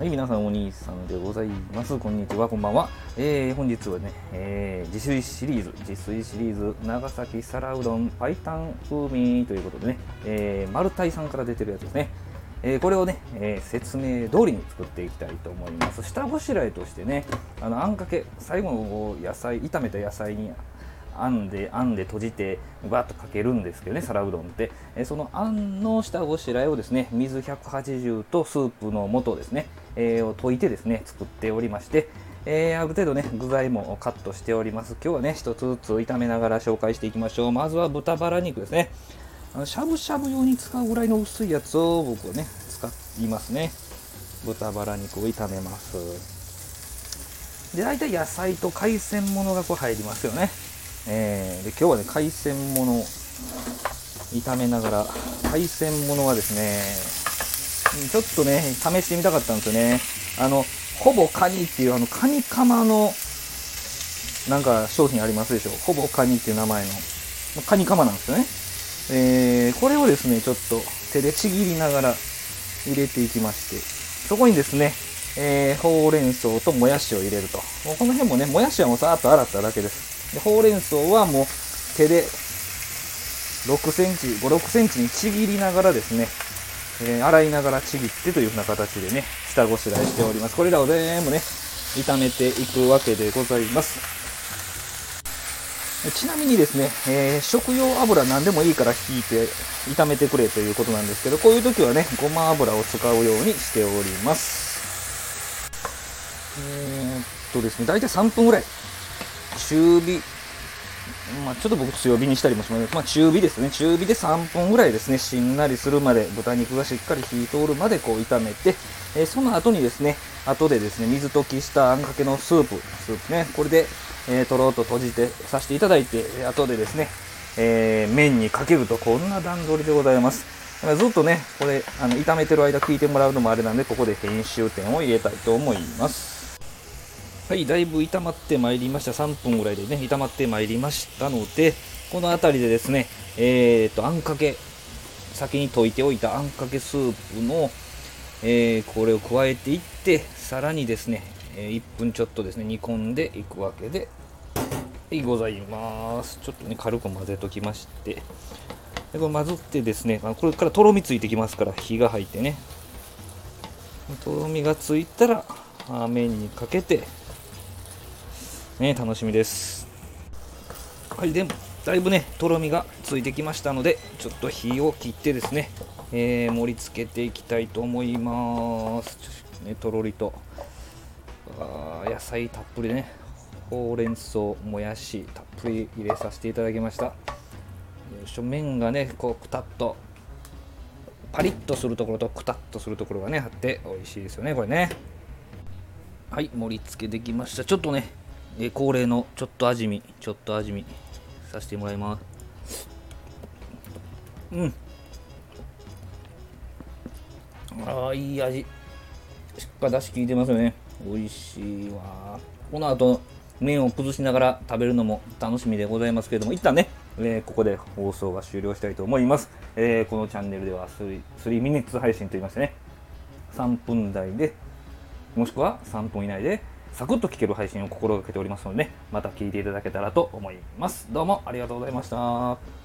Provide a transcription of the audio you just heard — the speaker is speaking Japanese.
はい、皆さんお兄さんでございます。こんにちは、こんばんは。えー、本日はね、えー、自炊シリーズ、自炊シリーズ、長崎皿うどん、パイタン風味ということでね、えー、マルタイさんから出てるやつですね。えー、これをね、えー、説明通りに作っていきたいと思います。下ごしらえとしてね、あのあんかけ、最後の野菜、炒めた野菜にあんであんで閉じてバッとかけるんですけどね皿うどんってえそのあんの下ごしらえをですね水180とスープの素ですね、えー、を溶いてですね作っておりましてえー、ある程度ね具材もカットしております。今日はね一つずつ炒めながら紹介していきましょう。まずは豚バラ肉ですね。しゃぶしゃぶ用に使うぐらいの薄いやつを僕はね使いますね。豚バラ肉を炒めます。で大体野菜と海鮮ものがこう入りますよね。えー、で今日はね海鮮もの炒めながら海鮮ものはですねちょっとね試してみたかったんですよねあのほぼカニっていうあのカニカマのなんか商品ありますでしょほぼカニっていう名前のカニカマなんですよねえー、これをですねちょっと手でちぎりながら入れていきましてそこにですねえー、ほうれん草ともやしを入れると。もうこの辺もね、もやしはもうさーっと洗っただけです。でほうれん草はもう手で6センチ、5、6センチにちぎりながらですね、えー、洗いながらちぎってというような形でね、下ごしらえしております。これらを全部ね、炒めていくわけでございます。ちなみにですね、えー、食用油何でもいいから引いて炒めてくれということなんですけど、こういう時はね、ごま油を使うようにしております。えー、っとですね、大体3分ぐらい中火、まあ、ちょっと僕強火にしたりもしますまあ、中火ですね。中火で3分ぐらいですね、しんなりするまで、豚肉がしっかり火通るまでこう炒めて、えー、その後にですね、後でですね、水溶きしたあんかけのスープ、スープね、これで、えー、とろっと閉じてさせていただいて、後でですね、えー、麺にかけるとこんな段取りでございます。だからずっとね、これ、あの、炒めてる間聞いてもらうのもあれなんで、ここで編集点を入れたいと思います。はい、だいぶ炒まってまいりました。3分ぐらいでね、炒まってまいりましたので、この辺りでですね、えー、と、あんかけ、先に溶いておいたあんかけスープの、えー、これを加えていって、さらにですね、え1分ちょっとですね、煮込んでいくわけで、はい、ございます。ちょっとね、軽く混ぜときまして、でこれ混ぜてですね、これからとろみついてきますから、火が入ってね、とろみがついたら、麺にかけて、ね、楽しみです。はい、でも、だいぶね、とろみがついてきましたので、ちょっと火を切ってですね、えー、盛り付けていきたいと思います。とね、とろりと。あ野菜たっぷりね、ほうれん草、もやしたっぷり入れさせていただきました。よいしょ、麺がね、こう、くたっと、パリッとするところとくたっとするところがね、あって美味しいですよね、これね。はい、盛り付けできました。ちょっとね、え、恒例のちょっと味見ちょっと味見させてもらいます。うん。ああいい味。しっかり出し効いてますよね。美味しいわ。この後麺を崩しながら食べるのも楽しみでございますけれども一旦ね、えー、ここで放送が終了したいと思います、えー、このチャンネルでは 3, 3ミニッツ配信といいましてね3分台でもしくは3分以内でサクッと聞ける配信を心がけておりますので、また聞いていただけたらと思います。どうもありがとうございました。